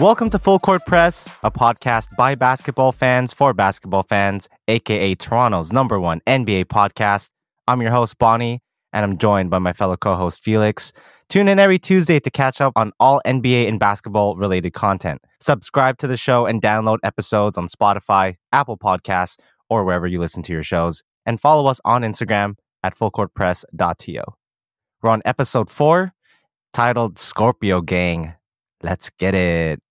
Welcome to Full Court Press, a podcast by basketball fans for basketball fans, aka Toronto's number one NBA podcast. I'm your host, Boni, and I'm joined by my fellow co host, Felix. Tune in every Tuesday to catch up on all NBA and basketball related content. Subscribe to the show and download episodes on Spotify, Apple Podcasts, or wherever you listen to your shows. And follow us on Instagram at fullcourtpress.to. We're on episode four, titled Scorpio Gang. Let's get it.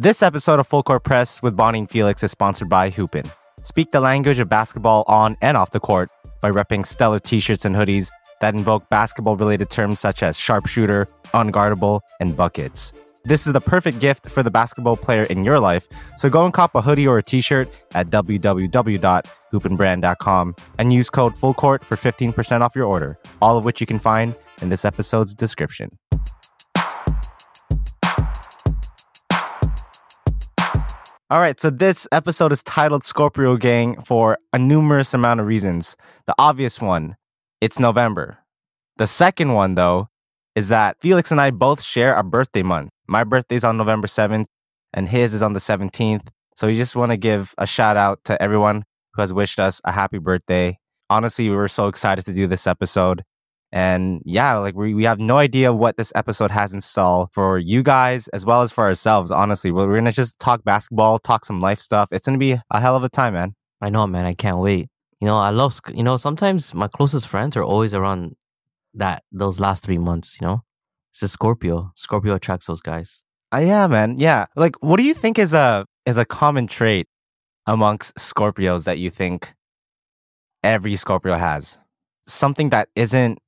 This episode of Full Court Press with Boni and Felix is sponsored by Hoopn. Speak the language of basketball on and off the court by repping stellar t-shirts and hoodies that invoke basketball related terms such as sharpshooter, unguardable, and buckets. This is the perfect gift for the basketball player in your life. So go and cop a hoodie or a t-shirt at www.hoopnbrand.com and use code FULLCOURT for 15% off your order, all of which you can find in this episode's description. All right, so this episode is titled Scorpio Gang for a numerous amount of reasons. The obvious one, it's November. The second one, though, is that Felix and I both share a birthday month. My birthday's on November 7th, and his is on the 17th. So we just want to give a shout out to everyone who has wished us a happy birthday. Honestly, we were so excited to do this episode. And yeah, like we, we have no idea what this episode has in store for you guys as well as for ourselves. Honestly, we're, we're going to just talk basketball, talk some life stuff. It's going to be a hell of a time, man. I know, man. I can't wait. You know, I love, you know, sometimes my closest friends are always around that, those last three months, you know? It's a Scorpio. Scorpio attracts those guys. Uh, yeah, man. Yeah. Like, what do you think is a, is a common trait amongst Scorpios that you think every Scorpio has? Something that isn't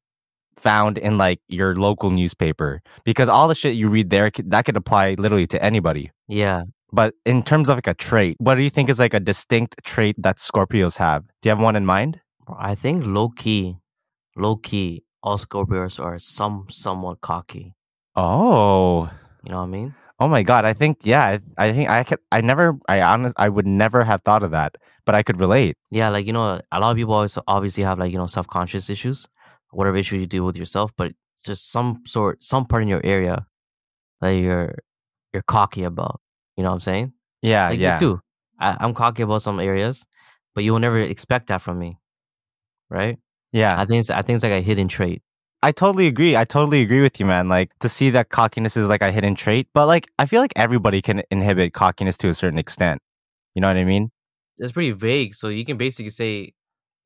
found in like your local newspaper because all the shit you read there that could apply literally to anybody. Yeah. But in terms of like a trait, what do you think is like a distinct trait that Scorpios have? Do you have one in mind? I think low key, low key, all Scorpios are some somewhat cocky. Oh. You know what I mean? Oh my god! I think yeah. I, I think I could. I never. I honest. I would never have thought of that, but I could relate. Yeah, like you know, a lot of people always obviously have like you know self conscious issues, whatever issue you deal with yourself, but just some sort, some part in your area that you're you're cocky about. You know what I'm saying? Yeah, Like yeah. me too. I, I'm cocky about some areas, but you will never expect that from me, right? Yeah. I think it's I think it's like a hidden trait. I totally agree. I totally agree with you, man. Like to see that cockiness is like a hidden trait, but like I feel like everybody can inhibit cockiness to a certain extent. You know what I mean? It's pretty vague, so you can basically say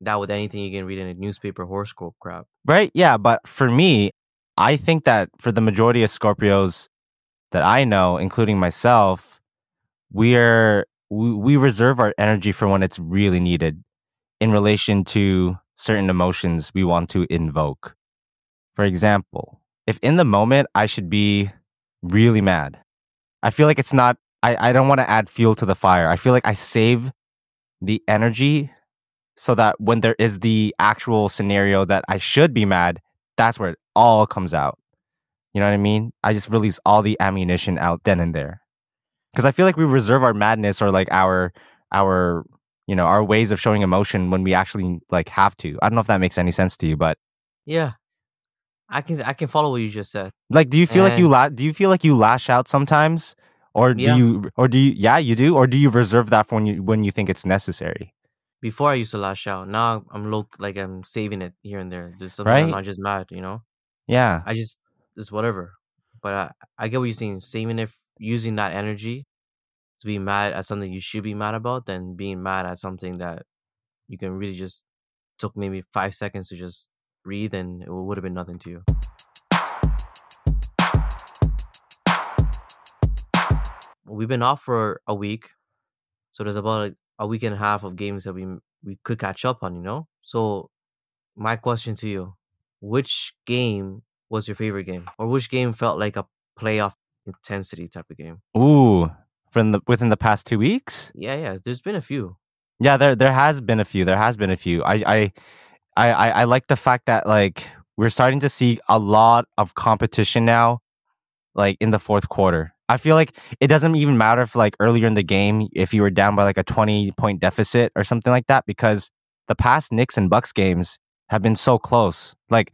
that with anything you can read in a newspaper horoscope crap. Right? Yeah, but for me, I think that for the majority of Scorpios that I know, including myself, we're we, we reserve our energy for when it's really needed in relation to certain emotions we want to invoke. For example, if in the moment I should be really mad, I feel like it's not I, I don't want to add fuel to the fire. I feel like I save the energy so that when there is the actual scenario that I should be mad, that's where it all comes out. You know what I mean? I just release all the ammunition out then and there. Cuz I feel like we reserve our madness or like our our you know, our ways of showing emotion when we actually like have to. I don't know if that makes any sense to you, but Yeah, I can I can follow what you just said. like do you feel like you la- do you feel like you lash out sometimes or do Yeah. you or do you yeah, you do or do you reserve that for when you when you think it's necessary? Before I used to lash out. Now I'm low like I'm saving it here and there. Just sometimes I'm not just mad, you know. Yeah. I just it's whatever. But I, I get what you're saying. Saving it, using that energy to be mad at something you should be mad about, than being mad at something that you can really just took maybe five seconds to just breathe, and it would have been nothing to you. We've been off for a week, so there's about a week and a half of games that we we could catch up on. You know. So my question to you: Which game was your favorite game, or which game felt like a playoff intensity type of game? Ooh, from the within the past 2 weeks? Yeah, yeah. There's been a few. Yeah, there there has been a few. There has been a few. I I I I, I like the fact that like we're starting to see a lot of competition now, like in the fourth quarter. I feel like it doesn't even matter if like earlier in the game if you were down by like a twenty point deficit or something like that because the past Knicks and Bucks games have been so close. Like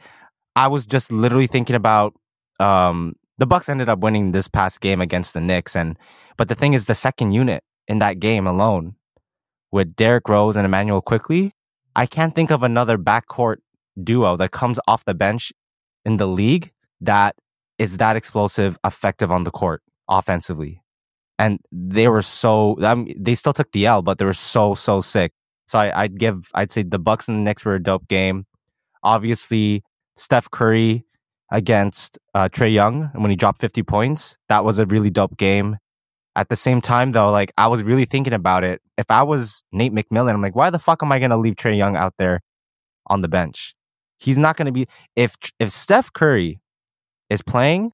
I was just literally thinking about um, the Bucks ended up winning this past game against the Knicks, and but the thing is, the second unit in that game alone with Derrick Rose and Immanuel Quickley, I can't think of another backcourt duo that comes off the bench in the league that is that explosive, effective on the court offensively. And they were so, I mean, they still took the L, but they were so, so sick. So I, I'd give, I'd say the Bucks and the Knicks were a dope game. Obviously, Steph Curry against uh, Trae Young when he dropped 50 points, that was a really dope game. At the same time, though, like I was really thinking about it. If I was Nate McMillan, I'm like, why the fuck am I going to leave Trae Young out there on the bench? He's not going to be if if Steph Curry is playing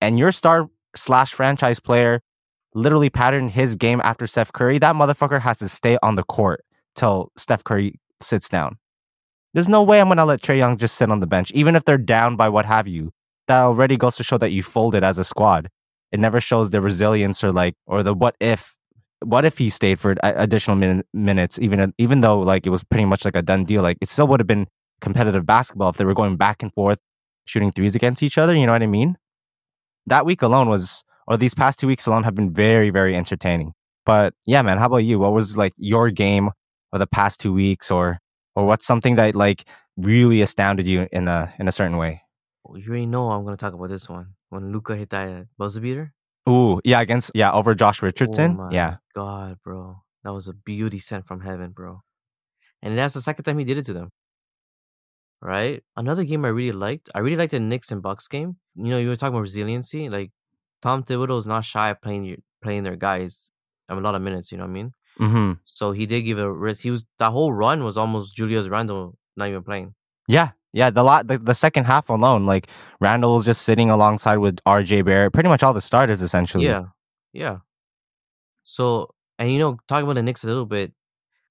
and your star slash franchise player literally patterned his game after Steph Curry, that motherfucker has to stay on the court till Steph Curry sits down. There's no way I'm gonna let Trae Young just sit on the bench, even if they're down by what have you. That already goes to show that you folded as a squad. It never shows the resilience or like or the what if what if he stayed for additional min- minutes, even even though like it was pretty much like a done deal. Like it still would have been competitive basketball if they were going back and forth shooting threes against each other. You know what I mean? That week alone was, or these past two weeks alone have been very, very entertaining. But yeah, man, how about you? What was like your game of the past two weeks, or or what's something that like really astounded you in a in a certain way? Well, you already know I'm gonna talk about this one when Luka hit that buzzer beater. Ooh, yeah, against yeah over Josh Oh Richardson. my yeah, god, bro, that was a beauty sent from heaven, bro. And that's the second time he did it to them. Right? Another game I really liked. I really liked the Knicks and Bucks game. You know, you were talking about resiliency. Like Tom Thibodeau is not shy of playing playing their guys Have a lot of minutes. You know what I mean? hmm So he did give a risk. He was that whole run was almost Julius Randle not even playing. yeah, yeah. The lot the, the second half alone, like Randle was just sitting alongside with R.J. Barrett, pretty much all the starters essentially. Yeah, yeah. So and you know, talking about the Knicks a little bit,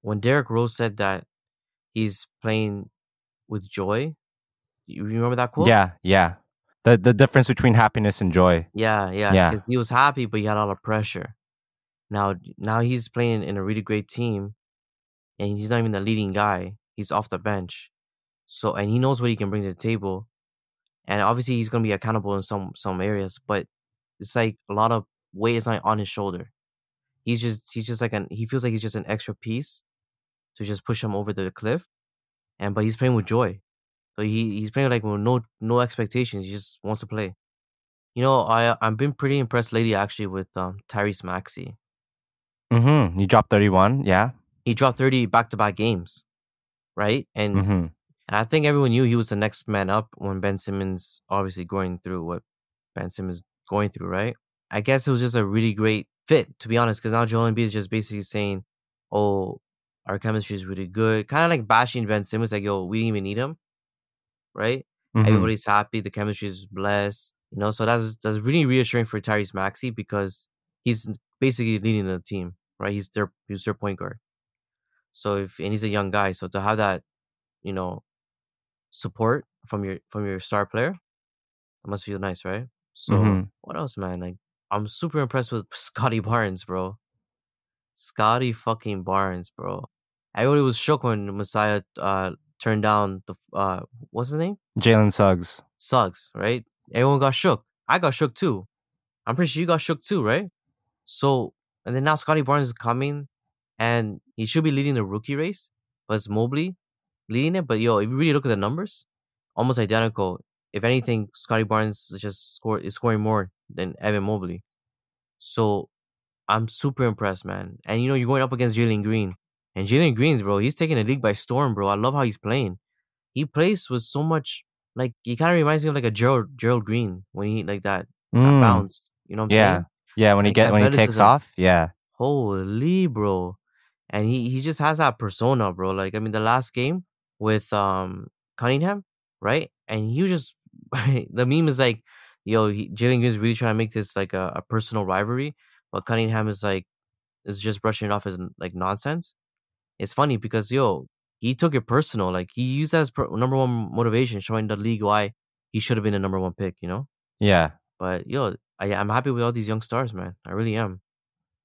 when Derrick Rose said that he's playing with joy, you remember that quote? yeah, yeah. The the difference between happiness and joy. yeah, yeah. Yeah. Because he was happy, but he had a lot of pressure. Now, now he's playing in a really great team, and he's not even the leading guy. He's off the bench, so and he knows what he can bring to the table, and obviously he's gonna be accountable in some some areas, but it's like a lot of weight is not on his shoulder. He's just he's just like an he feels like he's just an extra piece to just push him over the cliff, and but he's playing with joy. So he he's playing like with no no expectations. He just wants to play. You know, I I've been pretty impressed lately actually with um Tyrese Maxey. Mm-hmm. You dropped thirty one. Yeah. He dropped thirty back to back games, right? And Mm-hmm. and I think everyone knew he was the next man up when Ben Simmons obviously going through what Ben Simmons going through, right? I guess it was just a really great fit, to be honest, because now Joel Embiid is just basically saying, "Oh, our chemistry is really good," kind of like bashing Ben Simmons, like, "Yo, we didn't even need him," right? Mm-hmm. Everybody's happy, the chemistry is blessed, you know. So that's that's really reassuring for Tyrese Maxey because he's basically leading the team, right? He's their he's their point guard. So if and he's a young guy, so to have that, you know, support from your from your star player, that must feel nice, right? So Mhm. what else, man? Like I'm super impressed with Scottie Barnes, bro. Scottie fucking Barnes, bro. Everybody was shook when Masai uh turned down the uh what's his name? Jalen Suggs. Suggs, right? Everyone got shook. I got shook too. I'm pretty sure you got shook too, right? So and then now Scottie Barnes is coming and he should be leading the rookie race, but it's Mobley leading it. But yo, if you really look at the numbers, almost identical. If anything, Scottie Barnes is just score is scoring more than Evan Mobley. So I'm super impressed, man. And you know, you're going up against Jalen Green. And Jalen Green's bro, he's taking the league by storm, bro. I love how he's playing. He plays with so much like he kind of reminds me of like a Gerald Gerald Green when he like that, that Mm. bounce. You know what I'm Yeah. saying? Yeah, when he Like get when he takes off. Yeah. Holy bro. And he he just has that persona, bro. Like I mean the last game with um Cunningham, right? And he was just the meme is like, yo, he, Jalen Green's really trying to make this like a, a personal rivalry, but Cunningham is like is just brushing it off as like nonsense. It's funny because yo, he took it personal. Like he used that as per- number one motivation, showing the league why he should have been the number one pick. You know. Yeah. But yo, I, I'm happy with all these young stars, man. I really am.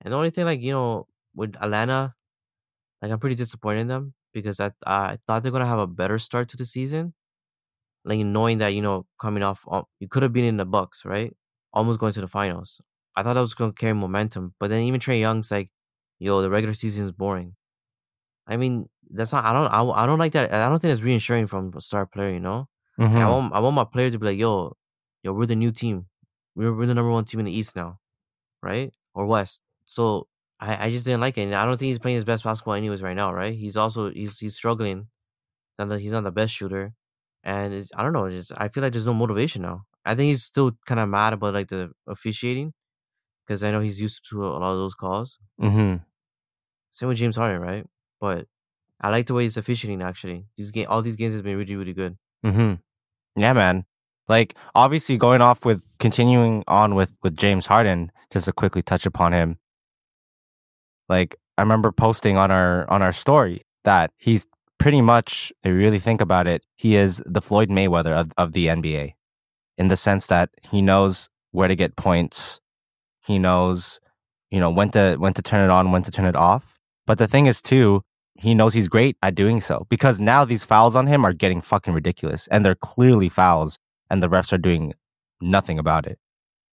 And the only thing, like you know, with Atlanta, like I'm pretty disappointed in them because I I thought they're gonna have a better start to the season, like knowing that you know coming off, uh, you could have been in the Bucks, right? Almost going to the finals. I thought that was going to carry momentum, but then even Trae Young's like, "Yo, the regular season is boring." I mean, that's not. I don't. I, I don't like that. I don't think it's reassuring from a star player. You know, Mhm. I want. I want my player to be like, "Yo, yo, we're the new team. We're we're the number one team in the East now, right or West." So I, I just didn't like it. And I don't think he's playing his best basketball anyways right now, right? He's also he's he's struggling. Not that he's not the best shooter, and it's, I don't know. Just I feel like there's no motivation now. I think he's still kind of mad about like the officiating because I know he's used to a lot of those calls. Mhm. Same with James Harden, right? But I like the way he's officiating. Actually, these game, all these games has been really, really good. hmm Yeah, man. Like obviously going off with continuing on with with James Harden, just to quickly touch upon him. Like I remember posting on our on our story that he's pretty much, if you really think about it, he is the Floyd Mayweather of, of the NBA. In the sense that he knows where to get points. He knows, you know, when to when to turn it on, when to turn it off. But the thing is too, he knows he's great at doing so because now these fouls on him are getting fucking ridiculous and they're clearly fouls and the refs are doing nothing about it.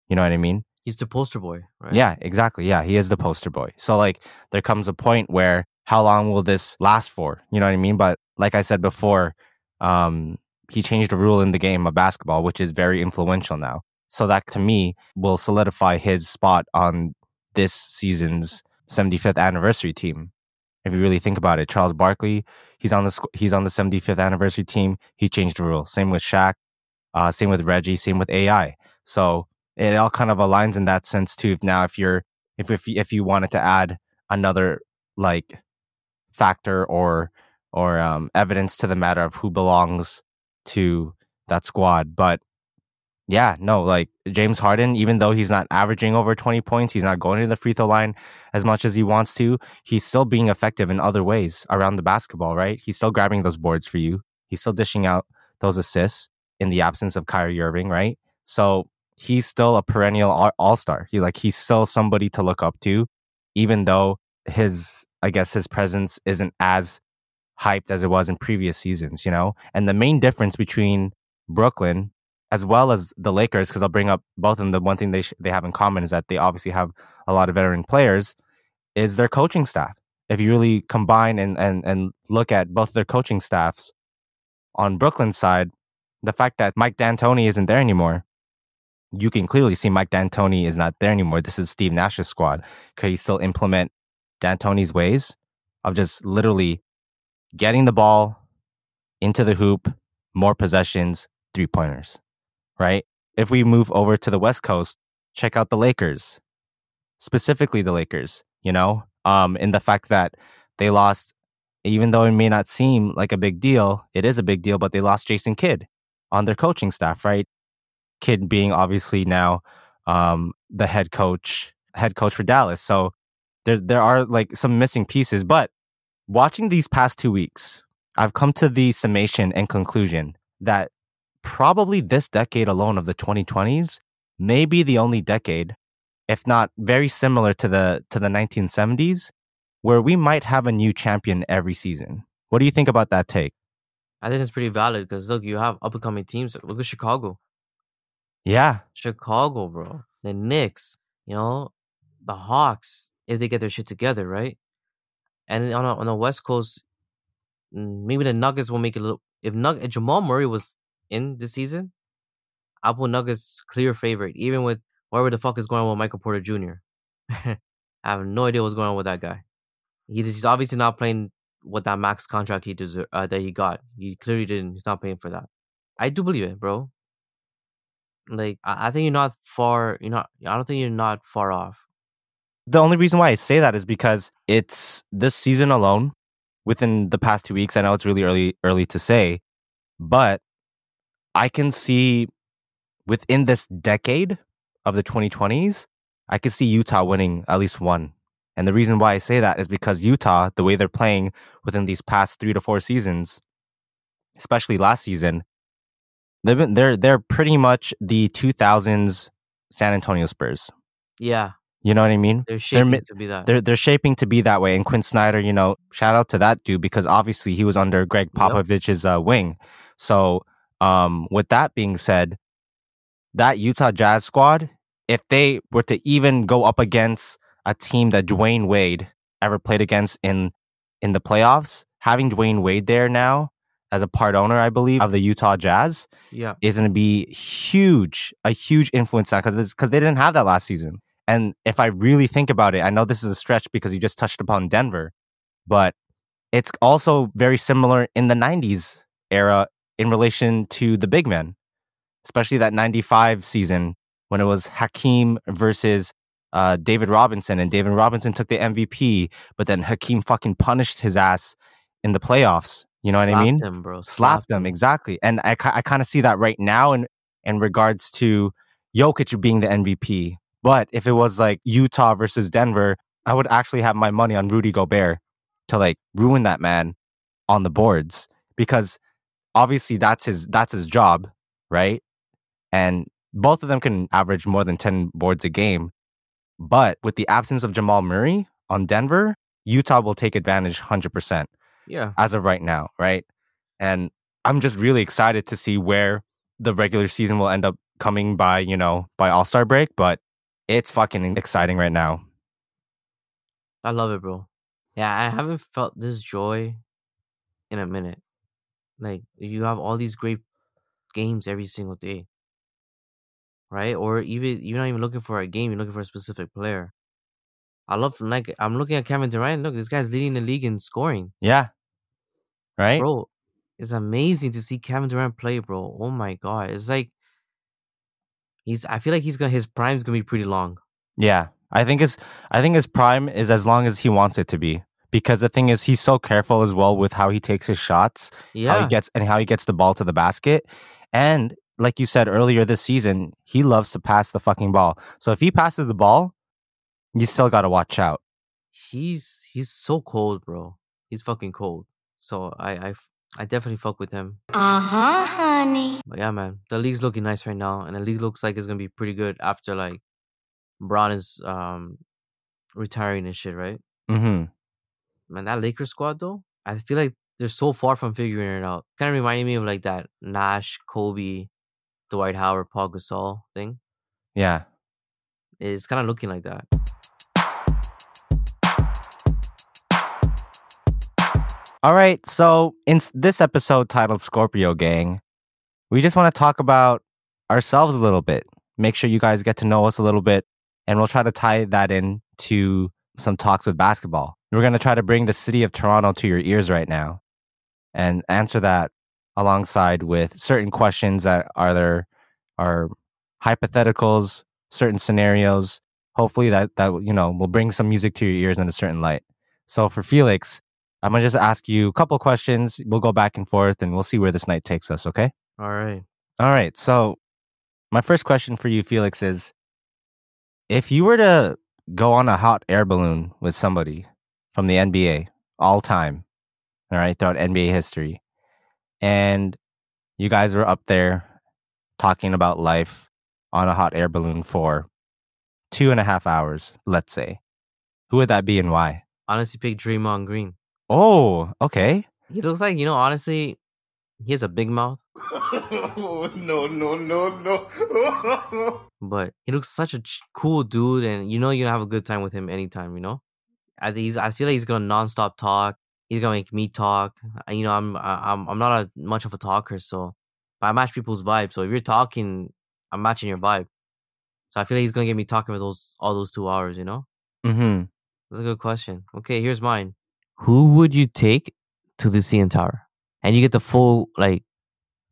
You know what I mean? He's the poster boy, right? Yeah, exactly. Yeah, he is the poster boy. So like there comes a point where how long will this last for? You know what I mean? But like I said before, um he changed a rule in the game of basketball which is very influential now. So that to me will solidify his spot on this season's 75th anniversary team. If you really think about it, Charles Barkley, he's on the he's on the 75th anniversary team. He changed the rule. Same with Shaq, uh, same with Reggie, same with AI. So it all kind of aligns in that sense too. Now, if you're if if if you wanted to add another like factor or or um, evidence to the matter of who belongs to that squad, but yeah, no, like James Harden, even though he's not averaging over 20 points, he's not going to the free throw line as much as he wants to, he's still being effective in other ways around the basketball, right? He's still grabbing those boards for you. He's still dishing out those assists in the absence of Kyrie Irving, right? So he's still a perennial all star. He like he's still somebody to look up to, even though his I guess his presence isn't as hyped as it was in previous seasons, you know? And the main difference between Brooklyn as well as the Lakers, because I'll bring up both of them, the one thing they, sh- they have in common is that they obviously have a lot of veteran players, is their coaching staff. If you really combine and, and, and look at both their coaching staffs on Brooklyn's side, the fact that Mike D'Antoni isn't there anymore, you can clearly see Mike D'Antoni is not there anymore. This is Steve Nash's squad. Could he still implement D'Antoni's ways of just literally getting the ball into the hoop, more possessions, three pointers, right? If we move over to the West Coast, check out the Lakers, specifically the Lakers, you know, um, in the fact that they lost, even though it may not seem like a big deal, it is a big deal, but they lost Jason Kidd on their coaching staff, right? Kidd being obviously now um, the head coach, head coach for Dallas. So there, there are like some missing pieces, but watching these past two weeks, I've come to the summation and conclusion that probably this decade alone of the 2020s may be the only decade, if not very similar to the to the 1970s, where we might have a new champion every season. What do you think about that take? I think it's pretty valid because look, you have up and coming teams. Look at Chicago. Yeah, Chicago, bro. The Knicks, you know, the Hawks, if they get their shit together, right? And on a, on the West Coast, mm, maybe the Nuggets will make it a little. If Nug if Jamal Murray was in this season, put Nuggets clear favorite, even with whatever the fuck is going on with Michael Porter Jr. I have no idea what's going on with that guy. He, he's obviously not playing what that max contract he deserve uh, that he got. He clearly didn't. He's not paying for that. I do believe it, bro. Like I, I think you're not far. You're not. I don't think you're not far off. the only reason why I say that is because it's this season alone within the past two weeks. I know it's really early early to say, but I can see within this decade of the 2020s, I could see Utah winning at least one. And the reason why I say that is because Utah, the way they're playing within these past three to four seasons, especially last season, they've been they're they're pretty much the 2000s San Antonio Spurs. Yeah, You know what I mean? they're shaping mi- to be that. they're they're shaping to be that way. And Quin Snyder, you know, shout out to that dude because obviously he was under Gregg Popovich's uh, wing. So Um, with that being said, that Utah Jazz squad, if they were to even go up against a team that Dwyane Wade ever played against in in the playoffs, having Dwyane Wade there now as a part owner, I believe, of the Utah Jazz Yeah. is going to be huge, a huge influence on because because they didn't have that last season. And if I really think about it, I know this is a stretch because you just touched upon Denver, but it's also very similar in the '90s era in relation to the big men, especially that '95 season when it was Hakeem versus uh, David Robinson, and David Robinson took the MVP, but then Hakeem fucking punished his ass in the playoffs. You know what I mean? Slapped him, bro. slapped them exactly. And I, I kind of see that right now in in regards to Jokic being the MVP. But if it was like Utah versus Denver, I would actually have my money on Rudy Gobert to like ruin that man on the boards because obviously that's his that's his job, right? And both of them can average more than 10 boards a game. But with the absence of Jamal Murray on Denver, Utah will take advantage 100% Yeah. as of right now, right? And I'm just really excited to see where the regular season will end up coming by, you know, by All Star break. But it's fucking exciting right now. I love it, bro. Yeah, I haven't felt this joy in a minute. Like you have all these great games every single day. Right? Or even you're not even looking for a game, you're looking for a specific player. I love like I'm looking at Kevin Durant. Look, this guy's leading the league in scoring. Yeah. Right? Bro, it's amazing to see Kevin Durant play, bro. Oh my god. It's like he's I feel like he's gonna his prime's gonna be pretty long. Yeah. I think his I think his prime is as long as he wants it to be. Because the thing is he's so careful as well with how he takes his shots, how he gets and how he gets the ball to the basket. And like you said earlier this season, he loves to pass the fucking ball. So if he passes the ball, you still gotta watch out. he's he's so cold, bro. He's fucking cold. So I I definitely fuck with him. Uh huh, honey. But yeah, man, the league's looking nice right now, and the league looks like it's gonna be pretty good after like Bron is um retiring and shit, right? Mm-hmm. Man, that Lakers squad though, I feel like they're so far from figuring it out. Kind of reminding me of like that Nash, Kobe, Dwight Howard, Paul Gasol thing. Yeah. It's kind of looking like that. All right. So, in this episode titled Scorpio Gang, we just want to talk about ourselves a little bit. Make sure you guys get to know us a little bit, and we'll try to tie that in to some talks with basketball. We're going to try to bring the city of Toronto to your ears right now and answer that alongside with certain questions that are there are hypotheticals, certain scenarios. Hopefully that that you know will bring some music to your ears in a certain light. So for Felix, I'm gonna just ask you a couple questions. We'll go back and forth, and we'll see where this night takes us. Okay. All right. All right. So, my first question for you, Felix, is if you were to go on a hot air balloon with somebody from the NBA all time, all right, throughout NBA history, and you guys were up there talking about life on a hot air balloon for two and a half hours, let's say, who would that be and why? Honestly, pick Draymond Green. Oh, okay. He looks like you know. Honestly, he has a big mouth, no, no, no, no. but he looks such a ch- cool dude, and you know you're gonna have a good time with him anytime. You know, I think he's. I feel like he's gonna nonstop talk. He's gonna make me talk. You know, I'm. I'm. I'm not a much of a talker, so but I match people's vibe. So if you're talking, I'm matching your vibe. So I feel like he's gonna get me talking for those all those two hours. You know, Mm-hmm. that's a good question. Okay, here's mine. Who would you take to the CN Tower? And you get the full like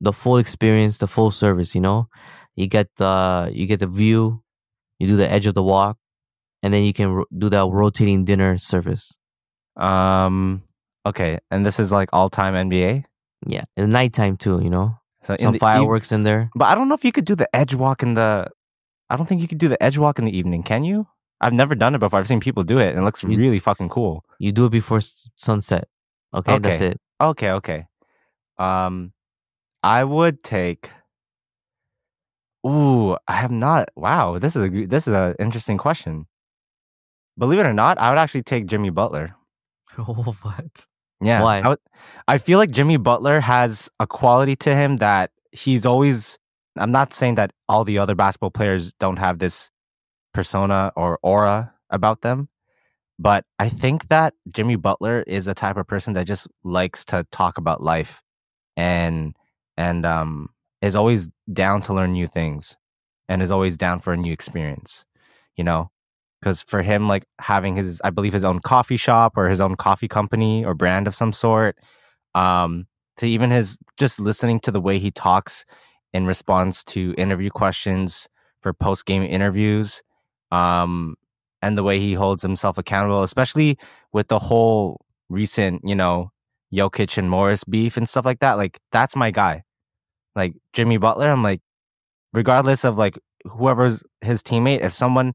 the full experience, the full service, you know? You get the you get the view, you do the edge of the walk, and then you can ro- do that rotating dinner service. Um. Okay, and this is like all time NBA. Yeah, it's nighttime too, you know? So in Some the fireworks in there. but I don't know if you could do the edge walk in the. I don't think you could do the edge walk in the evening. Can you? I've never done it before. I've seen people do it, and it looks You- really fucking cool. You do it before s- sunset. Okay, that's it. Okay, okay. Um, I would take. Ooh, I have not. Wow, this is a this is an interesting question. Believe it or not, I would actually take Jimmy Butler. what? Yeah. Why? I, would, I feel like Jimmy Butler has a quality to him that he's always I'm not saying that all the other basketball players don't have this persona or aura about them, but I think that Jimmy Butler is a type of person that just likes to talk about life and and um is always down to learn new things and is always down for a new experience, you know? Cuz for him like having his I believe his own coffee shop or his own coffee company or brand of some sort um to even his just listening to the way he talks in response to interview questions for post game interviews, um, and the way he holds himself accountable, especially with the whole recent, you know, Jokic and Morris beef and stuff like that. Like that's my guy. Like Jimmy Butler, I'm like, regardless of like whoever's his teammate, if someone,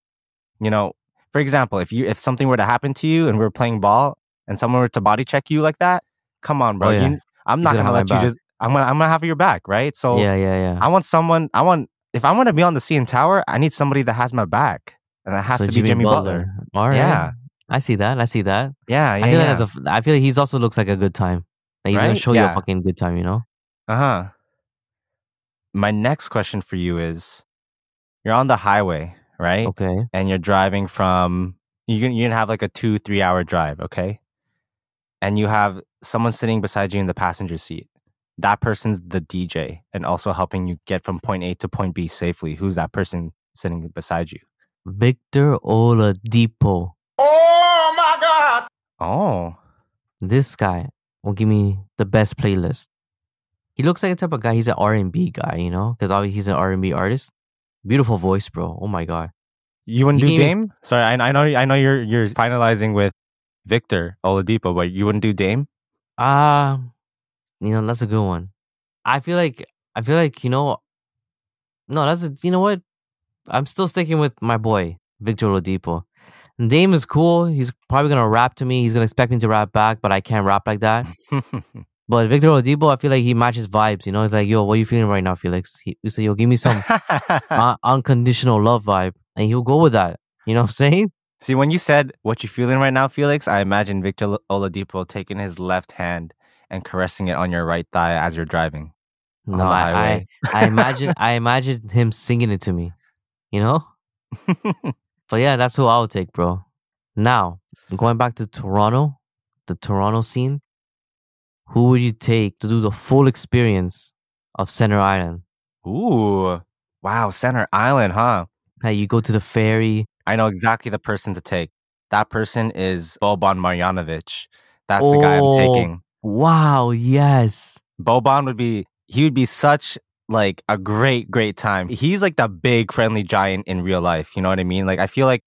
you know, for example, if you if something were to happen to you and we are playing ball and someone were to body check you like that, come on, bro. Oh, yeah. You, I'm He's not gonna gonna, let you back. just. I'm gonna I'm gonna have your back, right? So yeah, yeah, yeah. I want someone. I want if I want to be on the CN Tower, I need somebody that has my back, and that has So to be Jimmy Butler. All right. Yeah. I see that. I see that. Yeah, yeah, I feel yeah. like as a, I feel like he's also looks like a good time. Like he's gonna Right? show you a fucking good time, you know? uh huh. My next question for you is: You're on the highway, right? Okay. And you're driving from you can you can have like a two three hour drive, okay? And you have someone sitting beside you in the passenger seat. That person's the DJ and also helping you get from point A to point B safely. Who's that person sitting beside you? Victor Oladipo. Oh my God! Oh, This guy will give me the best playlist. He looks like the type of guy. He's an R and B guy, you know, because obviously he's an R and B artist. Beautiful voice, bro. Oh my god. You wouldn't He do Dame? Sorry, I, I know I know you're you're finalizing with Victor Oladipo, but you wouldn't do Dame? Ah, you know that's a good one. I feel like I feel like you know. No, that's a, you know what. I'm still sticking with my boy Victor Oladipo. Dame is cool. He's probably gonna rap to me. He's gonna expect me to rap back, but I can't rap like that. But Victor Oladipo, I feel like he matches vibes. You know, it's like, yo, what are you feeling right now, Felix? He, he said, yo, give me some uh, unconditional love vibe, and he'll go with that. You know what I'm saying? See, when you said what you feeling right now, Felix, I imagine Victor Oladipo taking his left hand and caressing it on your right thigh as you're driving. on No, I, I. I imagine, I imagine him singing it to me. You know? But yeah, that's who I would take, bro. Now, going back to Toronto, the Toronto scene, who would you take to do the full experience of Centre Island? Ooh, wow, Centre Island, huh? Hey, you go to the ferry. I know exactly the person to take. That person is Boban Marjanovic. That's the guy I'm Oh. taking. Wow, yes. Boban would be he would be such like a great great time. He's like the big friendly giant in real life, you know what I mean? Like I feel like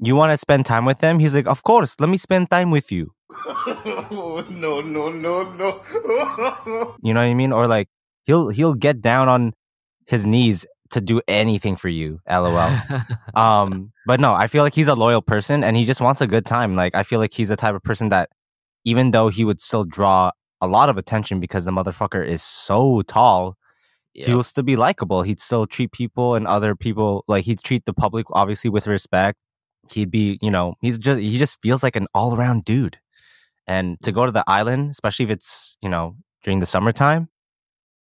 you want to spend time with him. He's like, "Of course, let me spend time with you." no, no, no, no. You know what I mean? Or like he'll he'll get down on his knees to do anything for you. LOL. um but no, I feel like he's a loyal person and he just wants a good time. Like I feel like he's the type of person that even though he would still draw a lot of attention because the motherfucker is so tall, he will still be likable. He'd still treat people and other people like he'd treat the public obviously with respect. He'd be, you know, he's just he just feels like an all around dude. And to go to the island, especially if it's, you know, during the summertime,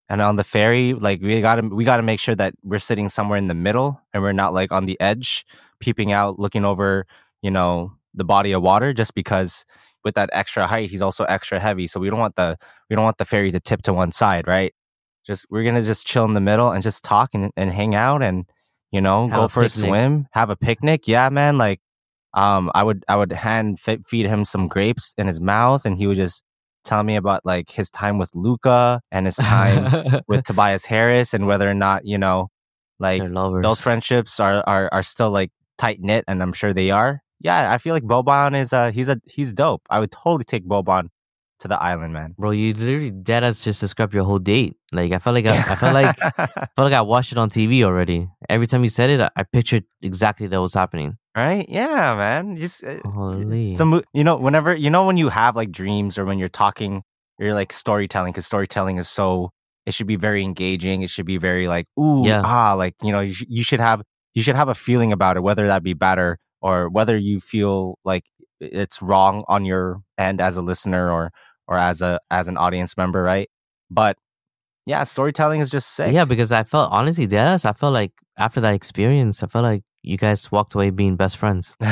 and on the ferry, like we gotta we gotta make sure that we're sitting somewhere in the middle and we're not like on the edge, peeping out, looking over, you know, the body of water, just because with that extra height, he's also extra heavy. So we don't want the we don't want the ferry to tip to one side, right? Just we're gonna just chill in the middle and just talk and, and hang out and you know Have go for a swim, have a picnic. Yeah, man. Like, um, I would I would hand fe- feed him some grapes in his mouth, and he would just tell me about like his time with Luka and his time with Tobias Harris and whether or not you know like those friendships are are are still like tight knit, and I'm sure they are. Yeah, I feel like Boban is uh he's a he's dope. I would totally take Boban to the island, man. Bro, you literally dead ass just described your whole date. Like I felt like I, I felt like I felt like I watched it on TV already. Every time you said it, I, I pictured exactly that was happening. right? Yeah, man. Just uh, Holy. some you know whenever you know when you have like dreams or when you're talking you're like storytelling because storytelling is so it should be very engaging it should be very like ooh Yeah. ah like you know you, sh- you should have you should have a feeling about it whether that be better or whether you feel like it's wrong on your end as a listener or or as a as an audience member right but Yeah, storytelling is just sick. Yeah, because I felt honestly, yes, I felt like after that experience, I felt like you guys walked away being best friends.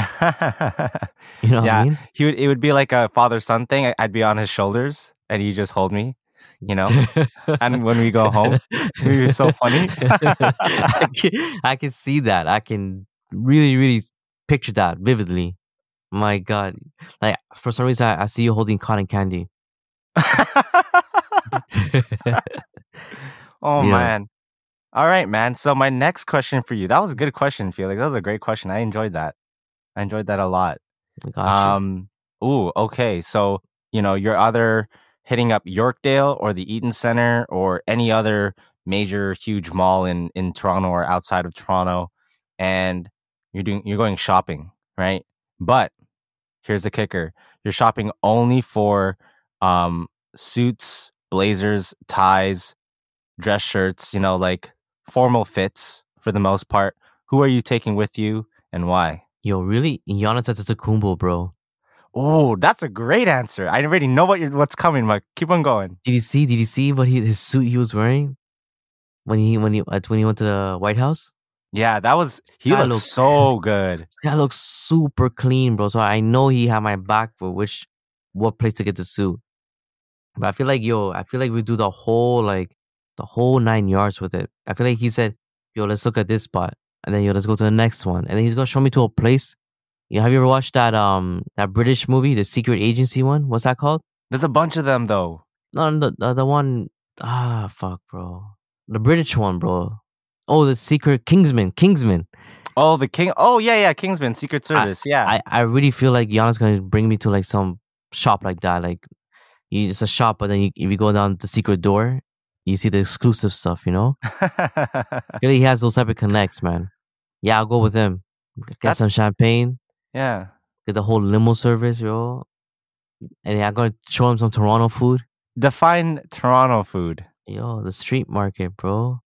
You know what Yeah. I mean? he would. It would be like a father son thing. I'd be on his shoulders, and he just hold me. You know. and when we go home, it was so funny. I, can, I can see that. I can really, really picture that vividly. My God, like for some reason, I, I see you holding cotton candy. oh Yeah. man. All right, man. So my next question for you. That was a good question, Felix. That was a great question. I enjoyed that. I enjoyed that a lot. Gotcha. Um ooh, okay. So, you know, you're either hitting up Yorkdale or the Eaton Centre or any other major huge mall in in Toronto or outside of Toronto and you're doing you're going shopping, right? But here's the kicker. You're shopping only for um suits, blazers, ties, dress shirts, you know, like formal fits for the most part. Who are you taking with you and why? Yo, really? Giannis Antetokounmpo, bro. Oh, that's a great answer. I already know what you're, what's coming, Mike. Keep on going. Did you see? Did you see what he his suit he was wearing when he when he uh, when he went to the White House? Yeah, that was he looked so good. That looks super clean, bro. So I know he had my back for which what place to get the suit. But I feel like yo, I feel like we do the whole like the whole nine yards with it. I feel like he said, "Yo, let's look at this spot," and then yo, let's go to the next one, and then he's gonna show me to a place. You have you ever watched that um that British movie, the Secret Agency one? What's that called? There's a bunch of them though. No, the the, the one ah fuck, bro, the British one, bro. Oh, the Secret Kingsman, Kingsman. Oh, the King. Oh, yeah, yeah, Kingsman Secret Service. yeah. I, I really feel like Giannis gonna bring me to like some shop like that. Like you, it's a shop, but then you, if you go down the secret door, you see the exclusive stuff. You know, like he has those type of connects, man. Yeah, I'll go with him. Get That's- some champagne, yeah. get the whole limo service, yo. And yeah, I'm gonna show him some Toronto food. Define Toronto food. Yo, the street market, bro.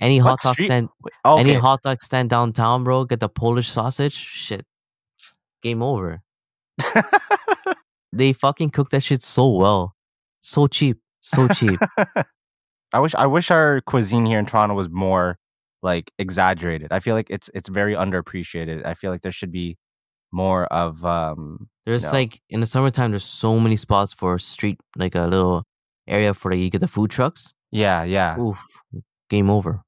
Any hot What dog street- stand, Oh, any hot dog stand downtown, bro. Get the Polish sausage. Shit, game over. They fucking cook that shit so well, so cheap, so cheap. I wish I wish our cuisine here in Toronto was more like exaggerated. I feel like it's it's very underappreciated. I feel like there should be more of um There's No. like in the summertime, there's so many spots for street, like a little area for like you get the food trucks. yeah, yeah. Oof, game over,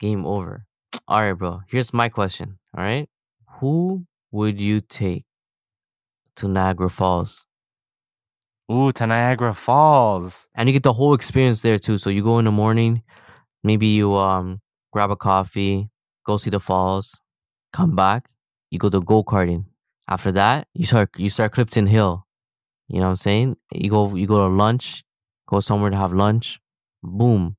game over. All right, bro. Here's my question. All right, who would you take to Niagara Falls? Ooh, to Niagara Falls. and you get the whole experience there too. So you go in the morning, maybe you um grab a coffee, go see the falls, come back, you go to go karting. After that, you start you start Clifton Hill. You know what I'm saying? You go you go to lunch, go somewhere to have lunch. Boom.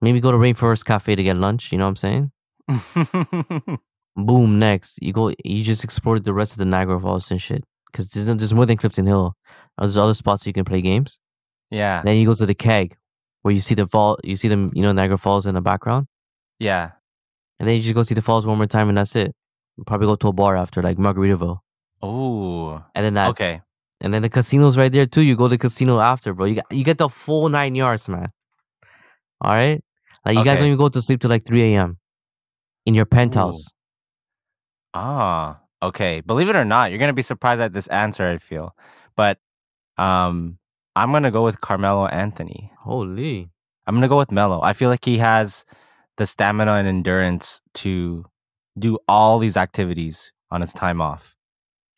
Maybe go to Rainforest Cafe to get lunch. You know what I'm saying? Boom. Next, you go. You just explore the rest of the Niagara Falls and shit. Because there's, there's more than Clifton Hill. There's other spots you can play games. yeah, Then you go to the keg where you see the fall, you see them, you know, Niagara Falls in the background. yeah. And then you just go see the falls one more time and that's it. Probably go to a bar after, like Margaritaville. Ooh. And then that, Okay. and then the casino's right there too. You go to the casino after, bro. You got, you get the full nine yards, man. All right. Like you guys Okay. don't even go to sleep till like 3 a.m. in your penthouse. Ah, okay. Believe it or not, you're gonna be surprised at this answer. I feel, but um, I'm gonna go with Carmelo Anthony. Holy. I'm gonna go with Melo. I feel like he has the stamina and endurance to do all these activities on his time off.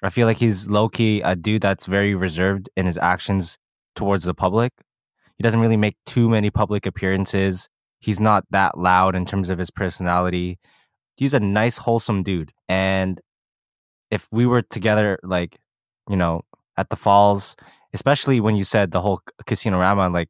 I feel like he's low key a dude that's very reserved in his actions towards the public. He doesn't really make too many public appearances. He's not that loud in terms of his personality. He's a nice, wholesome dude. And if we were together, like, you know, at the falls, especially when you said the whole casino rama, like,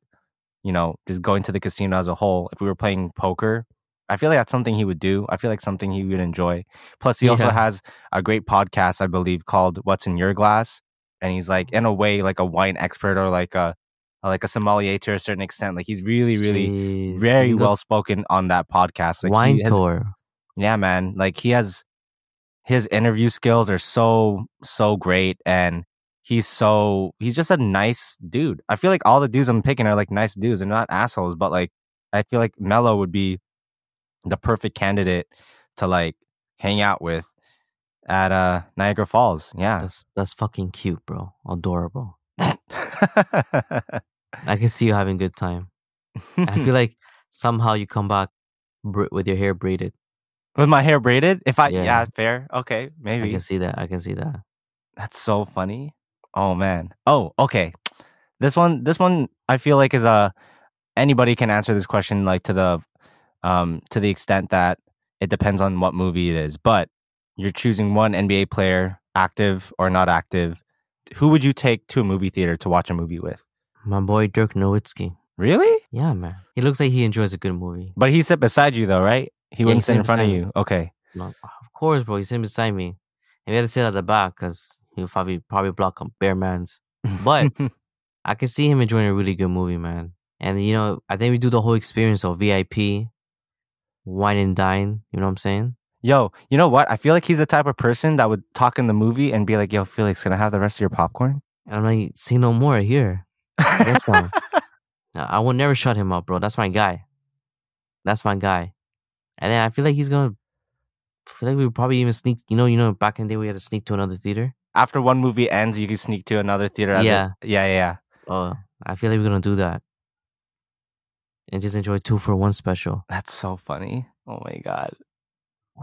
you know, just going to the casino as a whole, if we were playing poker, I feel like that's something he would do. I feel like something he would enjoy. Plus, he also has a great podcast, I believe, called "What's in Your Glass," and he's like, in a way, like a wine expert or like a like a sommelier to a certain extent. Like he's really, really, Jeez. very well spoken on that podcast. Like wine has- tour. yeah, man. Like he has his interview skills are so so great and he's so he's just a nice dude. I feel like all the dudes I'm picking are like nice dudes. They're not assholes, but like I feel like Melo would be the perfect candidate to like hang out with at uh Niagara Falls. Yeah. That's that's fucking cute, bro. Adorable. I can see you having a good time. I feel like somehow you come back with your hair braided. With my hair braided. If I yeah, Yeah. fair. Okay, maybe. I can see that. I can see that. That's so funny. Oh man. Oh, okay. This one this one I feel like is a anybody can answer this question like to the um to the extent that it depends on what movie it is. But you're choosing one NBA player, active or not active. Who would you take to a movie theater to watch a movie with? My boy Dirk Nowitzki. Really? Yeah, man. He looks like he enjoys a good movie. But he sit beside you though, right? He wouldn't he sit in front of beside me. you. Okay. No, oh, of course, bro. He's sitting beside me. And we had to sit at the back because he'll probably probably block a bare man's. But I can see him enjoying a really good movie, man. And you know, I think we do the whole experience of VIP, wine and dine. You know what I'm saying? Yo, you know what? I feel like he's the type of person that would talk in the movie and be like, "Yo, Felix, can I have the rest of your popcorn?" And I'm like, say no more here. Sir. I will never shut him up, bro. That's my guy. That's my guy. And then I feel like he's gonna. I feel like we would probably even sneak. You know, you know, back in the day we had to sneak to another theater. After one movie ends, you can sneak to another theater. As Yeah. A, yeah, yeah, yeah. Oh, I feel like we're gonna do that. And just enjoy two for one special. That's so funny. Oh my god.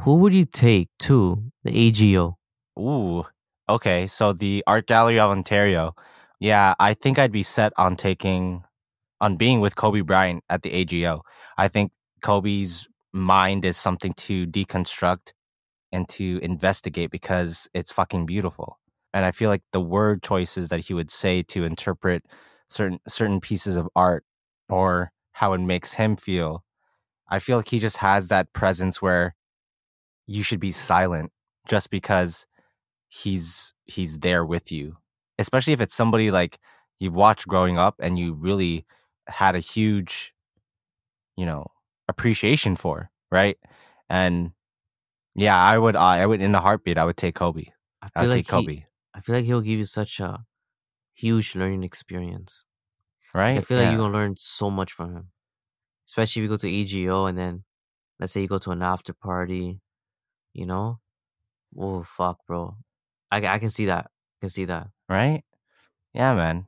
Who would you take to the AGO? Ooh. Okay, so the Art Gallery of Ontario. Yeah, I think I'd be set on taking on being with Kobe Bryant at the AGO. I think Kobe's mind is something to deconstruct and to investigate because it's fucking beautiful. And I feel like the word choices that he would say to interpret certain certain pieces of art or how it makes him feel, I feel like he just has that presence where you should be silent just because he's he's there with you especially if it's somebody like you've watched growing up and you really had a huge you know appreciation for right and yeah i would i, I would in the heartbeat i would take kobe I i feel would like take kobe He, I feel like he'll give you such a huge learning experience. right I feel like you're gonna learn so much from him, especially if you go to AGO and then let's say you go to an after party. You know, oh fuck, bro. I I can see that. I can see that. right yeah man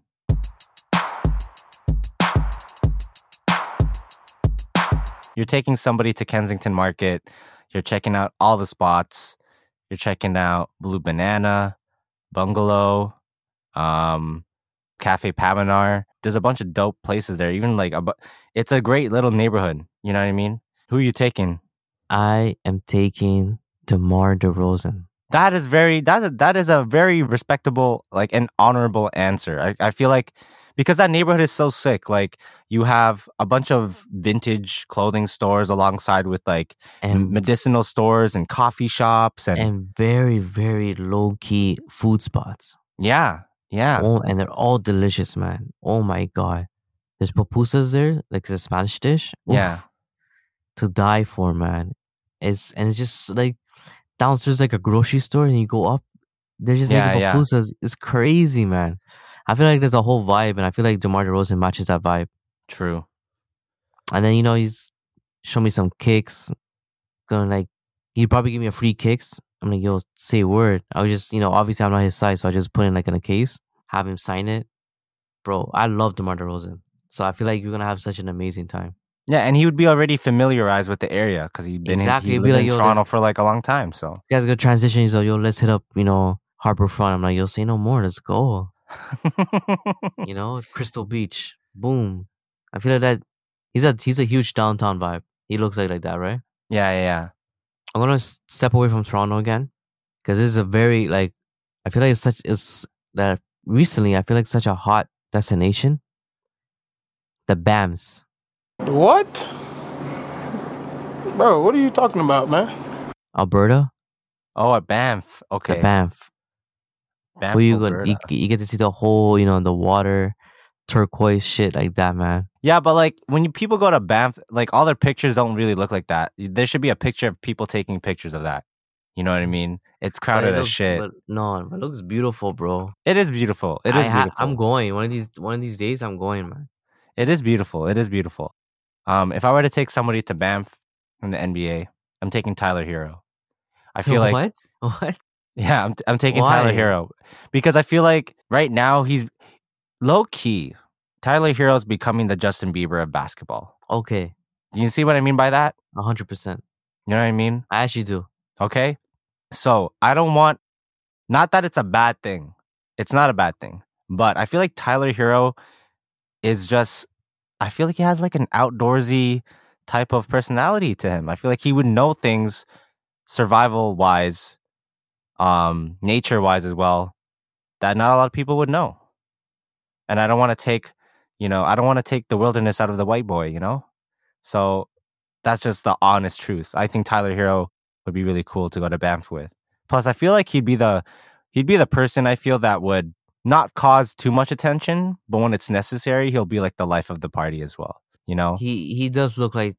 you're taking somebody to kensington market you're checking out all the spots you're checking out blue banana bungalow um cafe Pamenar there's a bunch of dope places there even like a, bu- it's a great little neighborhood you know what i mean who are you taking I am taking DeMar DeRozan. That is very that that is a very respectable like an honorable answer. I, I feel like because that neighborhood is so sick. Like you have a bunch of vintage clothing stores alongside with like And medicinal stores and coffee shops and, and very very low key food spots. yeah, yeah. Oh, and they're all delicious, man. Oh my god. There's pupusas there, like the Spanish dish. Oof, Yeah. To die for, man. It's and it's just like downstairs like a grocery store and you go up, they're just Yeah, making yeah. It's crazy, man. I feel like there's a whole vibe and I feel like DeMar DeRozan matches that vibe. True. And then, you know, he's show me some kicks. Going like he'd probably give me a free kicks. I'm like, yo, say a word. I was just, you know, obviously I'm not his size, so I just put it like in a case, have him sign it. Bro, I love DeMar DeRozan. So I feel like you're gonna have such an amazing time. Yeah, and he would be already familiarized with the area because he'd been Exactly, in, he like, in Toronto for like a long time. So This guy's gonna transition. He's like, yo, let's hit up, you know, Harbourfront. I'm like, yo, say no more. Let's go. You know, Crystal Beach. Boom. I feel like that. He's a he's a huge downtown vibe. He looks like like that, right? yeah, yeah, yeah. I'm gonna step away from Toronto again because this is a very like I feel like it's such it's that recently I feel like such a hot destination. The BAMS. What? Bro, what are you talking about, man? Alberta, Oh, at Banff. Okay. the Banff. Banff, you go, you, you get to see the whole, you know, the water, turquoise shit like that, man. Yeah, but like when you, people go to Banff, like all their pictures don't really look like that. There should be a picture of people taking pictures of that. You know what I mean? It's crowded it as shit. But no, it looks beautiful, bro. it is beautiful. It is ha- beautiful. I'm going one of these one of these days. I'm going, man. It is beautiful. It is beautiful. Um, if I were to take somebody to Banff in the NBA, I'm taking Tyler Herro. I feel like what? What? Yeah, I'm I'm taking Tyler Herro because I feel like right now he's low key. Tyler Herro is becoming the Justin Bieber of basketball. Okay, Do You see what I mean by that? hundred percent. You know what I mean? I actually do. Okay. So I don't want, not that it's a bad thing. It's not a bad thing. But I feel like Tyler Herro is just, I feel like he has like an outdoorsy type of personality to him. I feel like he would know things survival wise, um, nature wise as well, that not a lot of people would know. And I don't want to take, you know, I don't want to take the wilderness out of the white boy, you know? So that's just the honest truth. I think Tyler Herro would be really cool to go to Banff with. Plus, I feel like he'd be the he'd be the person I feel that would not cause too much attention, but when it's necessary, he'll be like the life of the party as well. You know? He he does look like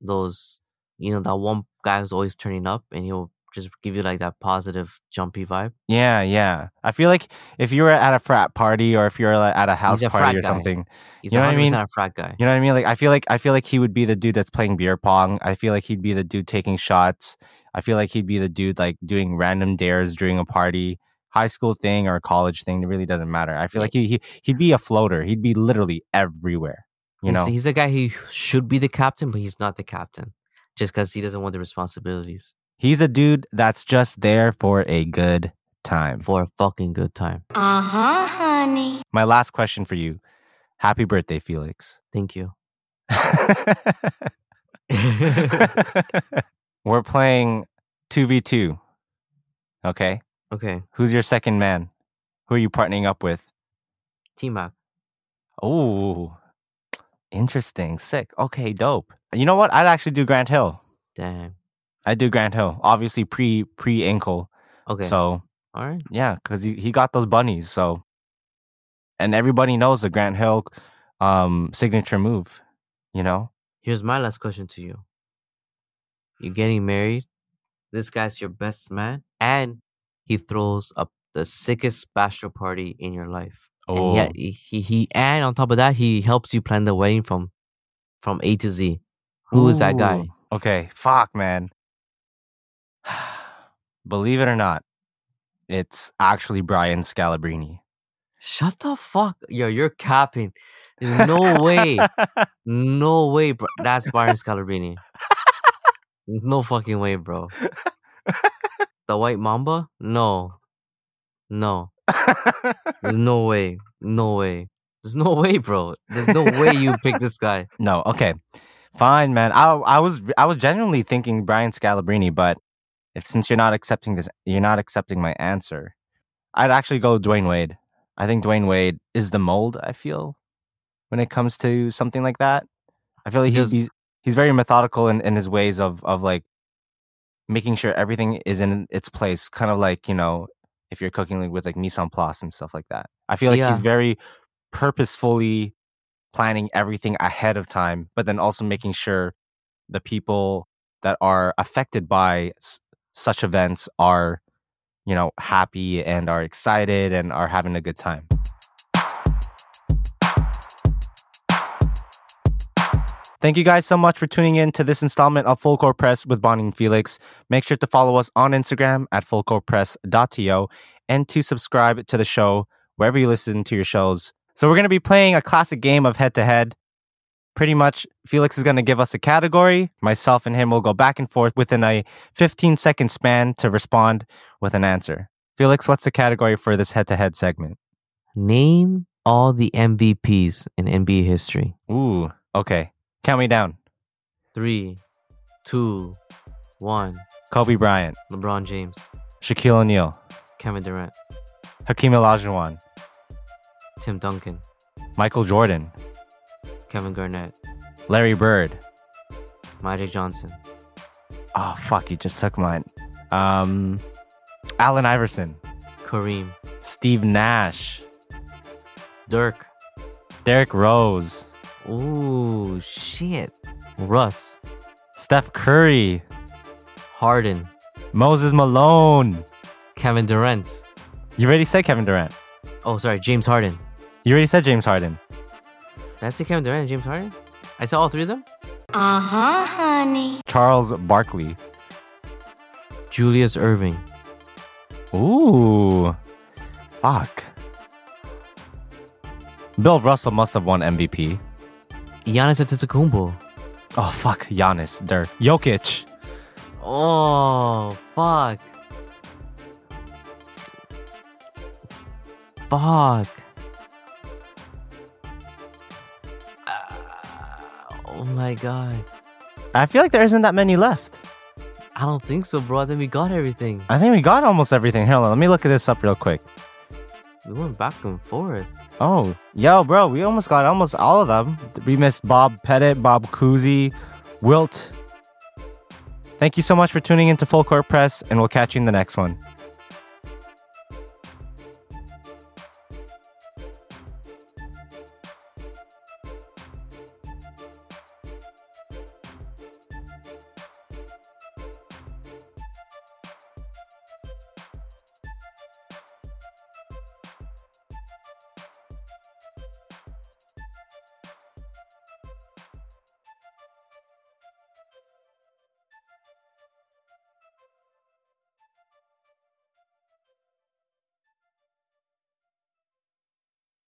those, you know, that one guy who's always turning up, and he'll just give you like that positive, jumpy vibe. Yeah, yeah. I feel like if you were at a frat party or if you're like, at a house a party or guy. something, He's You know a what I mean? a frat guy. you know what I mean? Like I feel like I feel like he would be the dude that's playing beer pong. I feel like he'd be the dude taking shots. I feel like he'd be the dude like doing random dares during a party, high school thing or a college thing. It really doesn't matter. I feel like he, he he'd be a floater. He'd be literally everywhere. You he's, know? he's the guy who should be the captain, but he's not the captain, just because he doesn't want the responsibilities He's a dude that's just there for a good time. for a fucking good time. Uh huh, honey. My last question for you. Happy birthday, Felix. Thank you. We're playing 2v2. Okay. okay, Who's your second man? Who are you partnering up with? T Mac. Oh, interesting. Sick. Okay, dope. You know what? I'd actually do Grant Hill. Damn. I'd do Grant Hill. Obviously pre pre ankle. Okay. So all right. yeah, because he, he got those bunnies. So and everybody knows the Grant Hill um signature move, you know? Here's my last question to you. You're getting married. This guy's your best man, and he throws up the sickest bachelor party in your life. Oh, And he, he he and on top of that, he helps you plan the wedding from from A to Z. Who is that guy? Okay, fuck, man. Believe it or not, it's actually Brian Scalabrine. Shut the fuck. Yo, you're capping. There's no way. No way, bro. That's Brian Scalabrine. no fucking way, bro. The White Mamba? No. No. There's no way. No way. There's no way, bro. There's no way you pick this guy. no, okay, fine, man. I I was I was genuinely thinking Brian Scalabrine, but if since you're not accepting this, you're not accepting my answer. I'd actually go Dwyane Wade. I think Dwyane Wade is the mold. I feel when it comes to something like that. I feel like he's he's, he's very methodical in, in his ways of of like making sure everything is in its place. Kind of like you know if you're cooking like, with like mise en place and stuff like that. I feel like Yeah. he's very purposefully planning everything ahead of time, but then also making sure the people that are affected by such events are, you know, happy and are excited and are having a good time. Thank you guys so much for tuning in to this installment of Full Court Press with Boni and Felix. Make sure to follow us on Instagram at fullcourtpress.to and to subscribe to the show wherever you listen to your shows. So we're going to be playing a classic game of head to head. Pretty much, Felix is going to give us a category. Myself and him will go back and forth within a 15 second span to respond with an answer. Felix, what's the category for this head to head segment? Name all the MVPs in NBA history. Ooh, okay. Count me down. Three, two, one. Kobe Bryant, LeBron James, Shaquille O'Neal, Kevin Durant, Hakeem Olajuwon, Tim Duncan, Michael Jordan, Kevin Garnett, Larry Bird. Magic Johnson, Oh, fuck, you just took mine. Um, Allen Iverson, Kareem, Steve Nash, Dirk. Derrick Rose, Ooh, shit. Russ, Steph Curry, Harden, Moses Malone. Kevin Durant. You already said Kevin Durant. Oh, sorry, James Harden. You already said James Harden. Did I say Kevin Durant and James Harden? I saw all three of them? Uh huh, honey. Charles Barkley. Julius Erving. Ooh. Fuck. Bill Russell must have won MVP. Giannis Antetokounmpo. Oh fuck, Giannis. Der. Jokic. Oh, fuck. Fuck. Oh my god. I feel like there isn't that many left. I don't think so, bro. I think we got everything. I think we got almost everything. Hold on, let me look at this up real quick. We went back and forth. Oh, yo, bro, we almost got almost all of them. We missed Bob Pettit, Bob Cousy, Wilt. Thank you so much for tuning into Full Court Press, and we'll catch you in the next one.